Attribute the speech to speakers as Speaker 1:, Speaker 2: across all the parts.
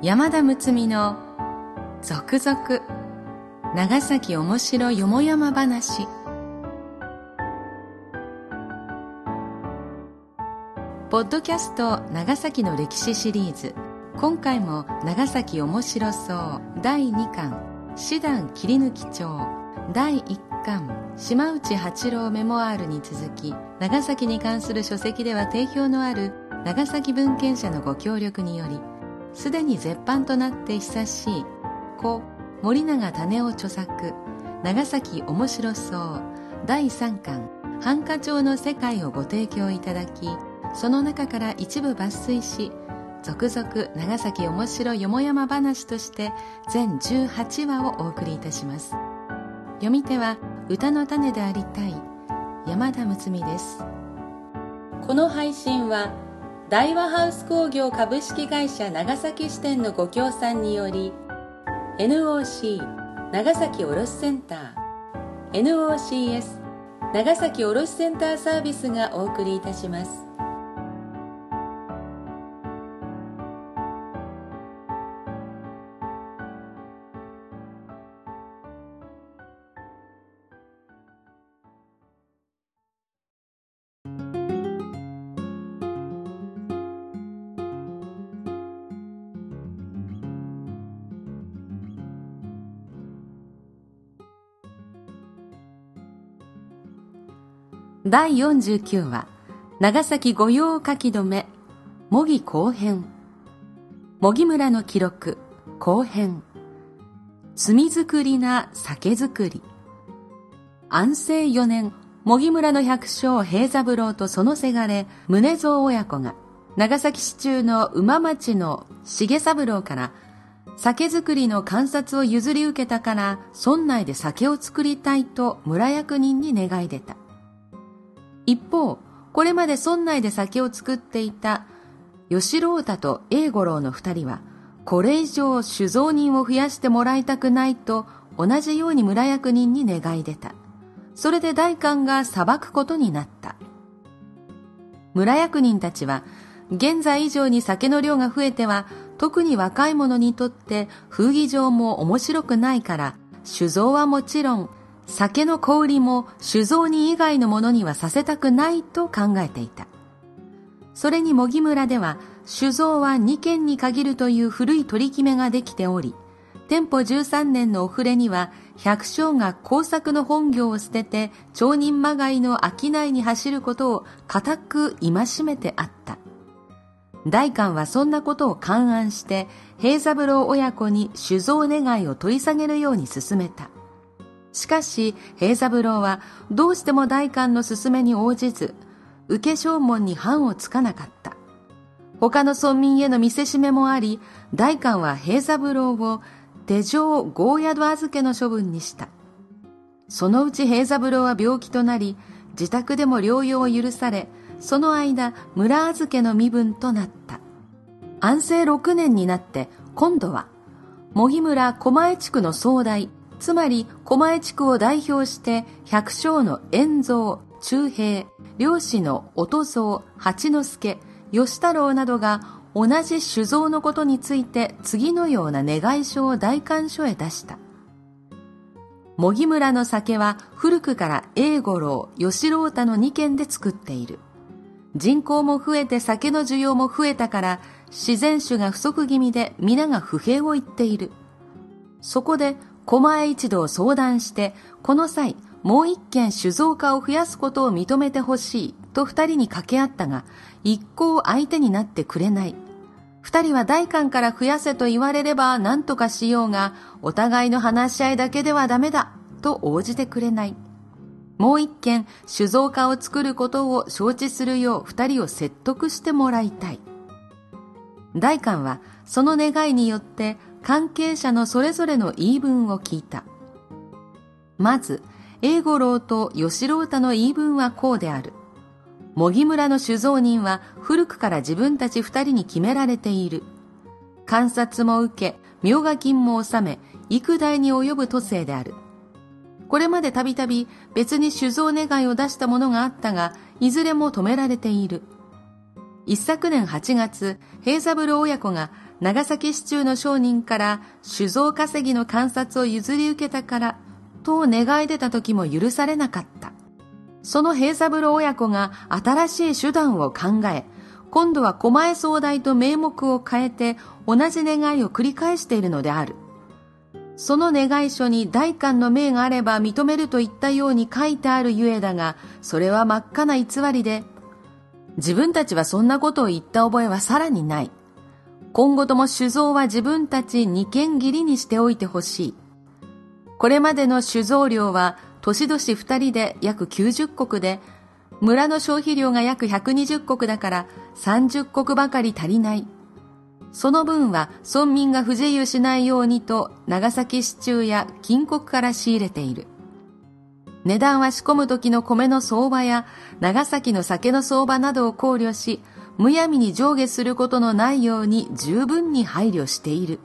Speaker 1: 山田睦美の続々長崎おもしろよもやま話。ポッドキャスト長崎の歴史シリーズ。今回も長崎おもしろそう。第2巻。師団切り抜き帳第1巻。島内八郎メモアールに続き長崎に関する書籍では定評のある長崎文献者のご協力によりすでに絶版となって久しい故森永種夫著作長崎面白そう第3巻繁華町の世界をご提供いただきその中から一部抜粋し続々長崎面白よもやま話として全18話をお送りいたします。読み手は歌の種でありたい山田睦美です。この配信は大和ハウス工業株式会社長崎支店のご協賛により NOC 長崎卸センター NOCS 長崎卸センターサービスがお送りいたします。第49話長崎御用書き留め模擬後編。模擬村の記録後編。罪作りな酒造り。安政4年模擬村の百姓平三郎とそのせがれ宗蔵親子が長崎市中の馬町の重三郎から酒造りの観察を譲り受けたから村内で酒を作りたいと村役人に願い出た。一方、これまで村内で酒を作っていた吉郎太と英五郎の二人は、これ以上酒造人を増やしてもらいたくないと同じように村役人に願い出た。それで代官が裁くことになった。村役人たちは、現在以上に酒の量が増えては、特に若い者にとって風儀上も面白くないから、酒造はもちろん、酒の小売りも酒造人以外のものにはさせたくないと考えていた。それに模擬村では酒造は2軒に限るという古い取り決めができており、店舗13年のお触れには百姓が工作の本業を捨てて町人まがいの商いに走ることを固く戒めてあった。大官はそんなことを勘案して平三郎親子に酒造願いを取り下げるように進めた。しかし、平三郎はどうしても代官の勧めに応じず、受け証文に判をつかなかった。他の村民への見せしめもあり、代官は平三郎を手錠合宿預けの処分にした。そのうち平三郎は病気となり、自宅でも療養を許され、その間、村預けの身分となった。安政6年になって、今度は、茂木村狛江地区の総代、つまり狛江地区を代表して百姓の円蔵、中平、漁師の音蔵、八之助、吉太郎などが同じ酒造のことについて次のような願い書を代官所へ出した。茂木村の酒は古くから英五郎、吉郎太の2軒で作っている。人口も増えて酒の需要も増えたから自然酒が不足気味で皆が不平を言っている。そこで狛江一同相談して、この際、もう一件酒造家を増やすことを認めてほしいと二人に掛け合ったが、一向相手になってくれない。二人は大官から増やせと言われれば何とかしようが、お互いの話し合いだけではダメだと応じてくれない。もう一件酒造家を作ることを承知するよう二人を説得してもらいたい。大官はその願いによって関係者のそれぞれの言い分を聞いた。まず、英五郎と吉郎太の言い分はこうである。茂木村の酒造人は古くから自分たち二人に決められている。観察も受け、明賀金も納め、幾代に及ぶ都政である。これまでたびたび別に酒造願いを出したものがあったが、いずれも止められている。一昨年8月、平三郎親子が長崎市中の商人から酒造稼ぎの観察を譲り受けたから、と願い出た時も許されなかった。その平三郎親子が新しい手段を考え、今度は狛江総大と名目を変えて同じ願いを繰り返しているのである。その願い書に大官の命があれば認めるといったように書いてあるゆえだが、それは真っ赤な偽りで、自分たちはそんなことを言った覚えはさらにない。今後とも酒造は自分たち二軒切りにしておいてほしい。これまでの酒造量は、年々二人で約90石で、村の消費量が約120石だから30石ばかり足りない。その分は村民が不自由しないようにと長崎市中や近国から仕入れている。値段は仕込む時の米の相場や長崎の酒の相場などを考慮し、むやみに上下することのないように十分に配慮している。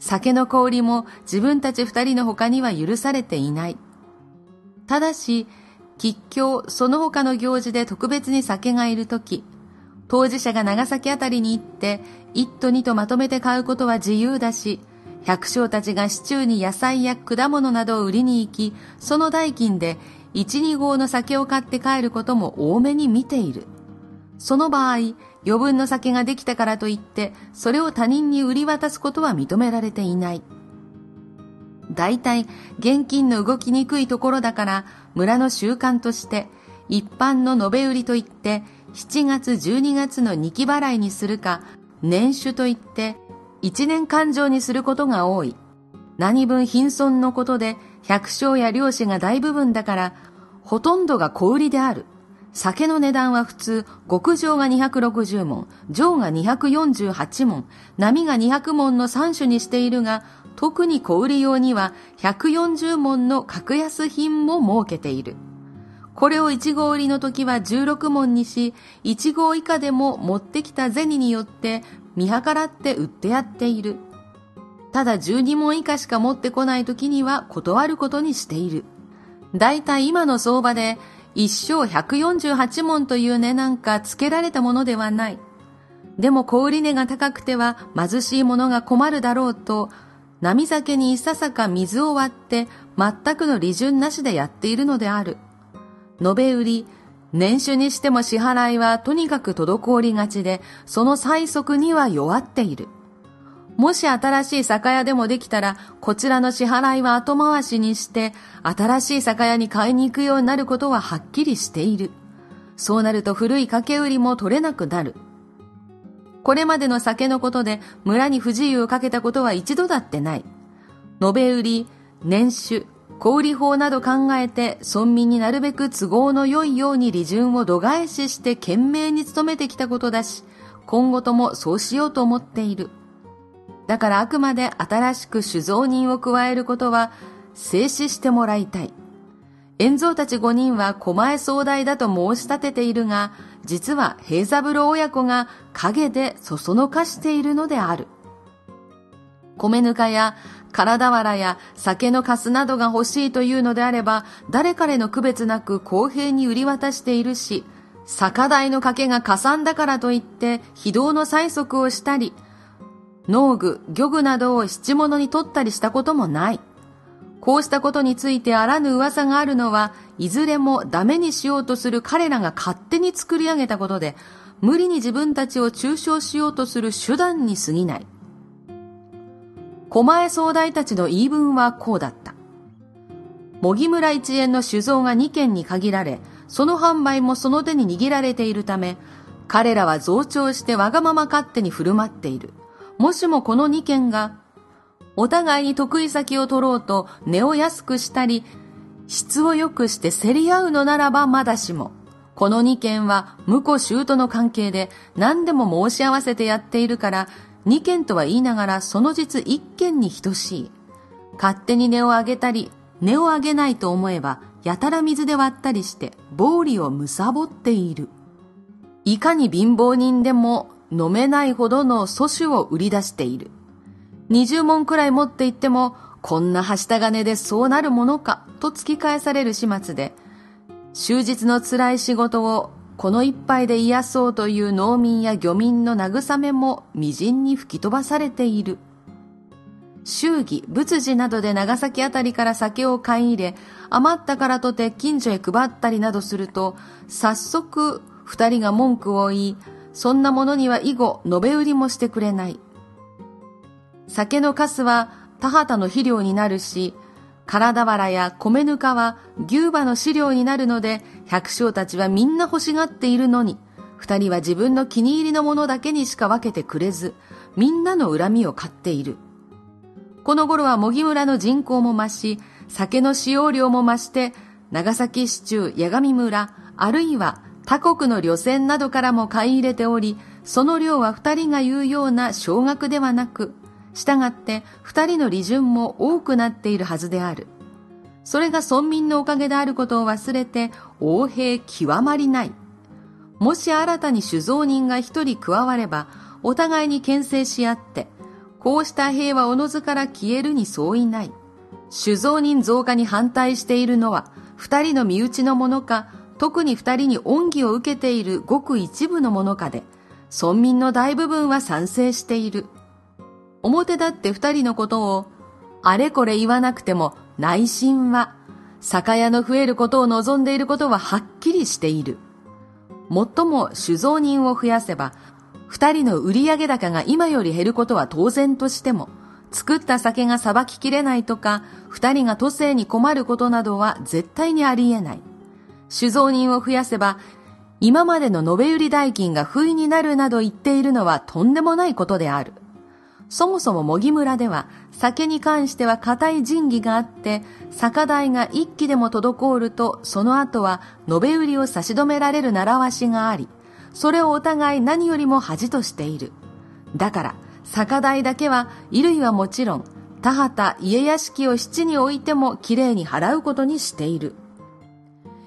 Speaker 1: 酒の小売も自分たち二人の他には許されていない。ただし、吉祥その他の行事で特別に酒がいるとき、当事者が長崎あたりに行って、一都二とまとめて買うことは自由だし、百姓たちが市中に野菜や果物などを売りに行き、その代金で一二合の酒を買って帰ることも多めに見ている。その場合、余分の酒ができたからといって、それを他人に売り渡すことは認められていない。大体、現金の動きにくいところだから、村の習慣として、一般の延べ売りといって、7月12月の2期払いにするか、年収といって1年勘定にすることが多い。何分貧損のことで百姓や漁師が大部分だから、ほとんどが小売りである。酒の値段は普通、極上が260門、上が248門、波が200門の3種にしているが、特に小売り用には140門の格安品も設けている。これを1号売りの時は16文にし、1号以下でも持ってきた銭によって見計らって売ってやっている。ただ12文以下しか持ってこない時には断ることにしている。だいたい今の相場で一生148文という値なんか付けられたものではない。でも小売値が高くては貧しい者が困るだろうと、波酒にいささか水を割って全くの利潤なしでやっているのである。延べ売り、年収にしても支払いはとにかく滞りがちで、その催促には弱っている。もし新しい酒屋でもできたら、こちらの支払いは後回しにして、新しい酒屋に買いに行くようになることははっきりしている。そうなると古い掛け売りも取れなくなる。これまでの酒のことで村に不自由をかけたことは一度だってない。延べ売り、年収、小売法など考えて村民になるべく都合の良いように利潤を度外視して懸命に努めてきたことだし、今後ともそうしようと思っている。だからあくまで新しく酒造人を加えることは静止してもらいたい。遠蔵たち五人は狛江総大だと申し立てているが、実は平三郎親子が陰でそそのかしているのである。米ぬかや体わらや酒のカスなどが欲しいというのであれば、誰彼の区別なく公平に売り渡しているし、酒代の賭けがかさんだからといって非道の催促をしたり、農具、漁具などを七物に取ったりしたこともない。こうしたことについてあらぬ噂があるのは、いずれもダメにしようとする彼らが勝手に作り上げたことで、無理に自分たちを中傷しようとする手段に過ぎない。狛江総大たちの言い分はこうだった。茂木村一円の酒造が2軒に限られ、その販売もその手に握られているため、彼らは増長してわがまま勝手に振る舞っている。もしもこの2軒が、お互いに得意先を取ろうと値を安くしたり、質を良くして競り合うのならばまだしも、この2軒は婿姑の関係で何でも申し合わせてやっているから2件とは言いながらその実1件に等しい。勝手に値を上げたり、値を上げないと思えば、やたら水で割ったりして、暴利を貪っている。いかに貧乏人でも飲めないほどの素酒を売り出している。20文くらい持って行っても、こんなはした金でそうなるものか、と突き返される始末で、終日の辛い仕事をこの一杯で癒そうという農民や漁民の慰めも微塵に吹き飛ばされている。祝儀、仏事などで長崎あたりから酒を買い入れ、余ったからとて近所へ配ったりなどすると、早速二人が文句を言い、そんなものには以後述べ売りもしてくれない。酒のカスは田畑の肥料になるし、体原や米ぬかは牛馬の飼料になるので、百姓たちはみんな欲しがっているのに、二人は自分の気に入りのものだけにしか分けてくれず、みんなの恨みを買っている。この頃は茂木村の人口も増し、酒の使用量も増して、長崎市中八神村、あるいは他国の旅船などからも買い入れており、その量は二人が言うような少額ではなく、従って二人の利潤も多くなっているはずである。それが村民のおかげであることを忘れて、横兵極まりない。もし新たに酒造人が一人加われば、お互いに牽制し合って、こうした兵はおのずから消えるに相違ない。酒造人増加に反対しているのは、二人の身内のものか、特に二人に恩義を受けているごく一部のものかで、村民の大部分は賛成している。表立って二人のことを、あれこれ言わなくても内心は、酒屋の増えることを望んでいることははっきりしている。もっとも酒造人を増やせば、二人の売上高が今より減ることは当然としても、作った酒がさばききれないとか、二人が都政に困ることなどは絶対にありえない。酒造人を増やせば、今までの延べ売り代金が不意になるなど言っているのはとんでもないことである。そもそも茂木村では酒に関しては固い仁義があって、酒代が一気でも滞ると、その後は延べ売りを差し止められる習わしがあり、それをお互い何よりも恥としている。だから、酒代だけは、衣類はもちろん、田畑、家屋敷を七に置いてもきれいに払うことにしている。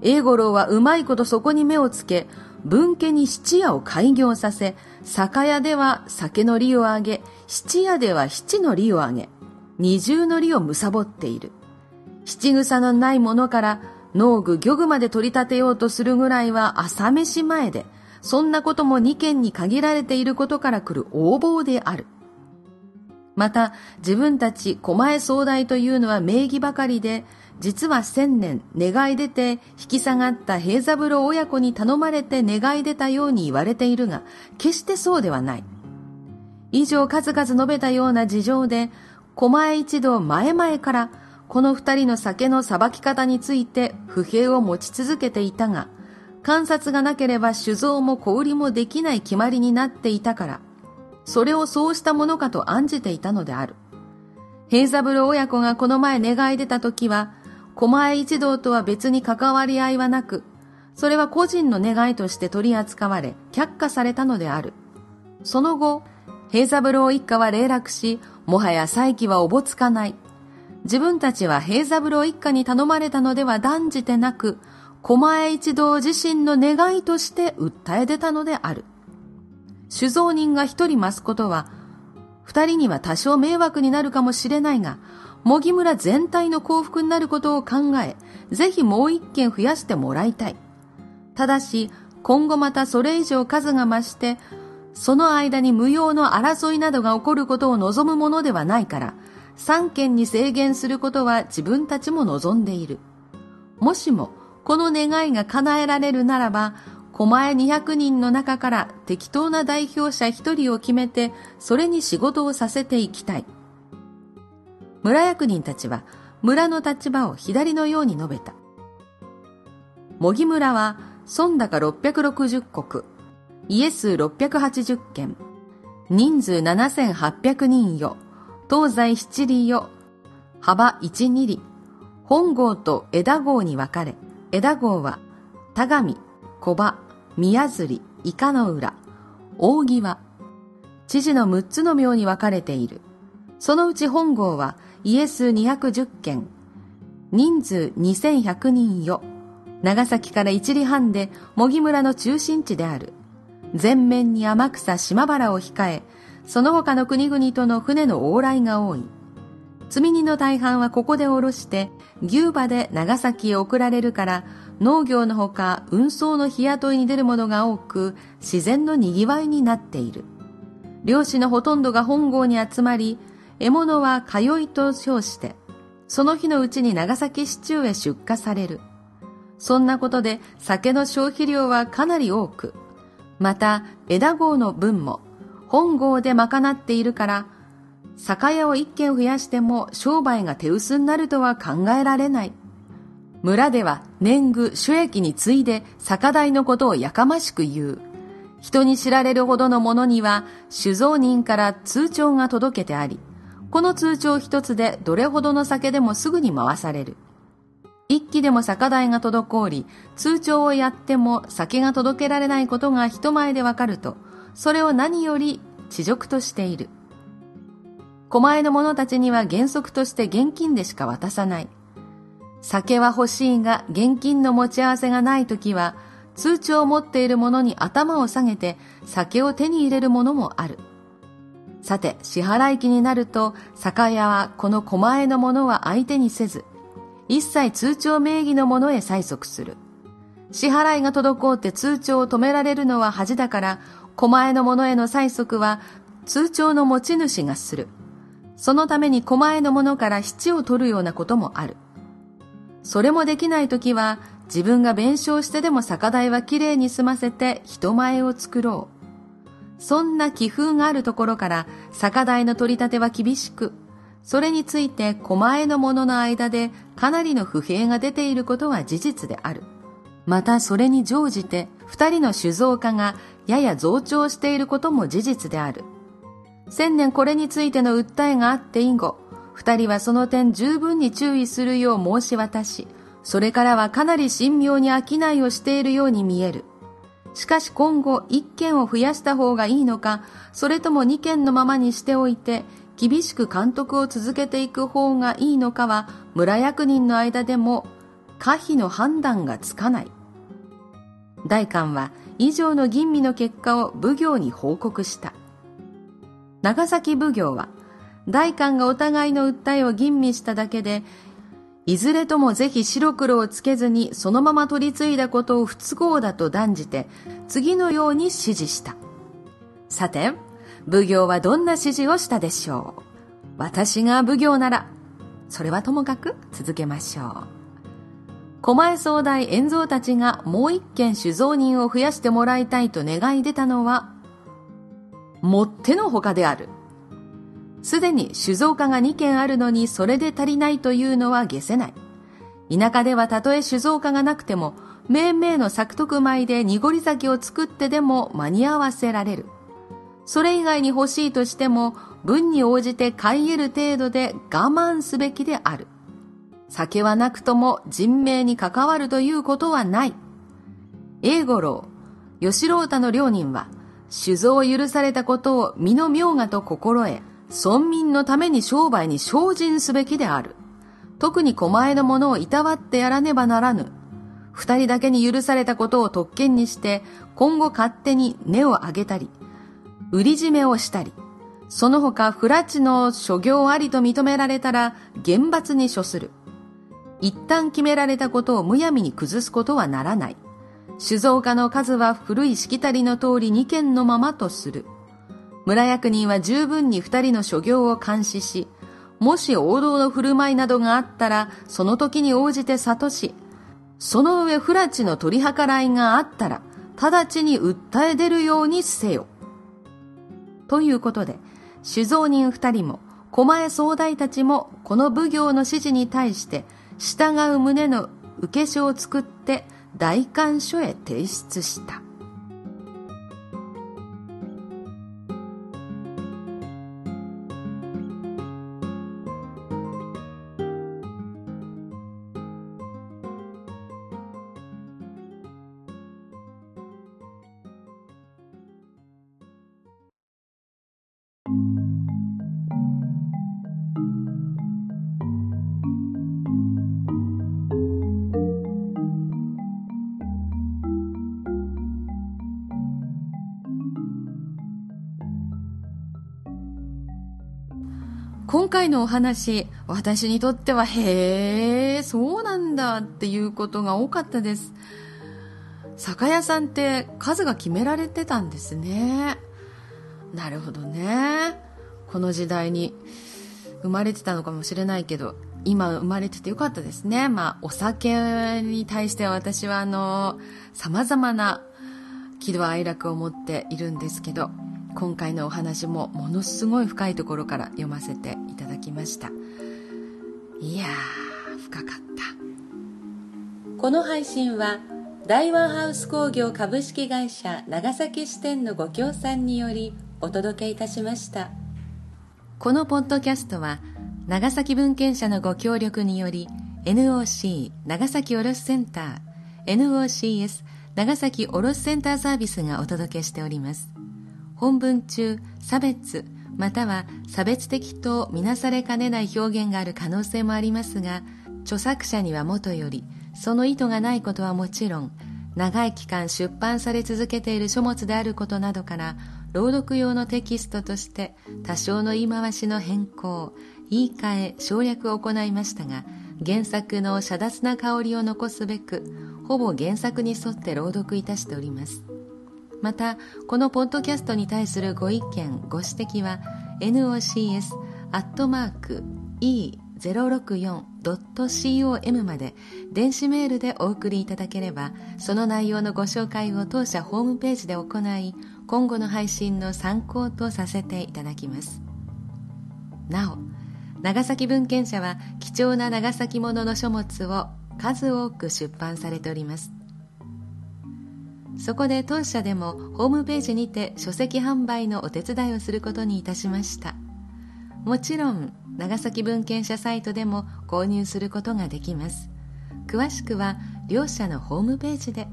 Speaker 1: 英五郎はうまいことそこに目をつけ、文家に七屋を開業させ、酒屋では酒の利を上げ、七屋では七の利を上げ、二重の利を貪っている。七草のないものから農具漁具まで取り立てようとするぐらいは朝飯前で、そんなことも二件に限られていることから来る横暴である。また、自分たち狛江総大というのは名義ばかりで、実は千年願い出て引き下がった平三郎親子に頼まれて願い出たように言われているが、決してそうではない。以上数々述べたような事情で、狛江一同前々からこの二人の酒の裁き方について不平を持ち続けていたが、観察がなければ酒造も小売りもできない決まりになっていたから、それをそうしたものかと案じていたのである。平三郎親子がこの前願い出た時は、狛江一同とは別に関わり合いはなく、それは個人の願いとして取り扱われ、却下されたのである。その後、平三郎一家は霊落し、もはや再起はおぼつかない。自分たちは平三郎一家に頼まれたのでは断じてなく、狛江一同自身の願いとして訴え出たのである。酒造人が一人増すことは、二人には多少迷惑になるかもしれないが、茂木村全体の幸福になることを考え、ぜひもう一件増やしてもらいたい。ただし、今後またそれ以上数が増して、その間に無用の争いなどが起こることを望むものではないから、三件に制限することは自分たちも望んでいる。もしも、この願いが叶えられるならば、狛江200人の中から適当な代表者一人を決めて、それに仕事をさせていきたい。村役人たちは村の立場を左のように述べた。茂木村は村高660国、家数680件、人数7800人よ、東西七里よ、幅1、2里、本郷と枝郷に分かれ、枝郷は、田上、小場、宮釣、イカの浦、大際、知事の6つの廟に分かれている。そのうち本郷は家数210軒、人数2100人よ。長崎から一里半で茂木村の中心地である。全面に天草島原を控え、その他の国々との船の往来が多い。積み荷の大半はここで降ろして、牛馬で長崎へ送られるから、農業のほか運送の日雇いに出るものが多く自然の賑わいになっている漁師のほとんどが本郷に集まり獲物は通いと称してその日のうちに長崎市中へ出荷されるそんなことで酒の消費量はかなり多くまた枝号の分も本郷で賄っているから酒屋を一軒増やしても商売が手薄になるとは考えられない村では年貢、主益に次いで酒代のことをやかましく言う。人に知られるほどのものには酒造人から通帳が届けてあり、この通帳一つでどれほどの酒でもすぐに回される。一気でも酒代が滞り、通帳をやっても酒が届けられないことが人前でわかると、それを何より恥辱としている。狛江の者たちには原則として現金でしか渡さない。酒は欲しいが現金の持ち合わせがないときは、通帳を持っている者に頭を下げて酒を手に入れるものもある。さて、支払い期になると、酒屋はこの狛江の者は相手にせず、一切通帳名義のものへ催促する。支払いが滞って通帳を止められるのは恥だから、狛江の者への催促は通帳の持ち主がする。そのために狛江の者から七を取るようなこともある。それもできないときは、自分が弁償してでも酒代はきれいに済ませて人前を作ろう。そんな気風があるところから、酒代の取り立ては厳しく、それについて狛江の者の間でかなりの不平が出ていることは事実である。またそれに乗じて二人の酒造家がやや増長していることも事実である。千年これについての訴えがあって以後、二人はその点十分に注意するよう申し渡し、それからはかなり神妙に商いをしているように見える。しかし今後一件を増やした方がいいのか、それとも二件のままにしておいて、厳しく監督を続けていく方がいいのかは、村役人の間でも可否の判断がつかない。大官は以上の吟味の結果を奉行に報告した。長崎奉行は、大官がお互いの訴えを吟味しただけで、いずれともぜひ白黒をつけずにそのまま取り継いだことを不都合だと断じて、次のように指示した。さて、奉行はどんな指示をしたでしょう私が奉行なら、それはともかく続けましょう。狛江総大円蔵たちがもう一件酒造人を増やしてもらいたいと願い出たのは、もってのほかである。すでに酒造家が2軒あるのにそれで足りないというのは下せない。田舎ではたとえ酒造家がなくても、命名の作徳米で濁り酒を作ってでも間に合わせられる。それ以外に欲しいとしても、分に応じて買い得る程度で我慢すべきである。酒はなくとも人命に関わるということはない。英五郎、吉郎太の両人は、酒造を許されたことを身の妙がと心得、村民のために商売に精進すべきである。特に狛江の者をいたわってやらねばならぬ。二人だけに許されたことを特権にして、今後勝手に根を上げたり、売り締めをしたり、その他不拉致の諸行ありと認められたら厳罰に処する。一旦決められたことをむやみに崩すことはならない。酒造家の数は古いしきたりの通り2件のままとする。村役人は十分に二人の所業を監視し、もし王道の振る舞いなどがあったら、その時に応じて諭し、その上不埒の取り計らいがあったら、直ちに訴え出るようにせよ。ということで、酒造人二人も、狛江総大たちも、この奉行の指示に対して、従う旨の受け書を作って代官所へ提出した。回のお話私にとってはへえそうなんだっていうことが多かったです。酒屋さんって数が決められてたんですね。なるほどね。この時代に生まれてたのかもしれないけど今生まれててよかったですね。まあお酒に対しては私はあの様々な喜怒哀楽を持っているんですけど。今回のお話もものすごい深いところから読ませていただきました。いやー深かった。この配信は大和ハウス工業株式会社長崎支店のご協賛によりお届けいたしました。このポッドキャストは長崎文献社のご協力により NOC 長崎卸センター NOCS 長崎卸センターサービスがお届けしております本文中差別または差別的とみなされかねない表現がある可能性もありますが著作者にはもとよりその意図がないことはもちろん長い期間出版され続けている書物であることなどから朗読用のテキストとして多少の言い回しの変更言い換え省略を行いましたが原作の遮奪な香りを残すべくほぼ原作に沿って朗読いたしております。またこのポッドキャストに対するご意見ご指摘は nocs アットマーク e .com まで電子メールでお送りいただければその内容のご紹介を当社ホームページで行い今後の配信の参考とさせていただきます。なお長崎文献社は貴重な長崎ものの書物を数多く出版されております。そこで当社でもホームページにて書籍販売のお手伝いをすることにいたしました。もちろん長崎文献社サイトでも購入することができます。詳しくは両社のホームページで。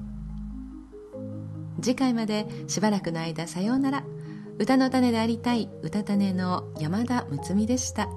Speaker 1: 次回までしばらくの間さようなら。歌の種でありたい歌種の山田睦美でした。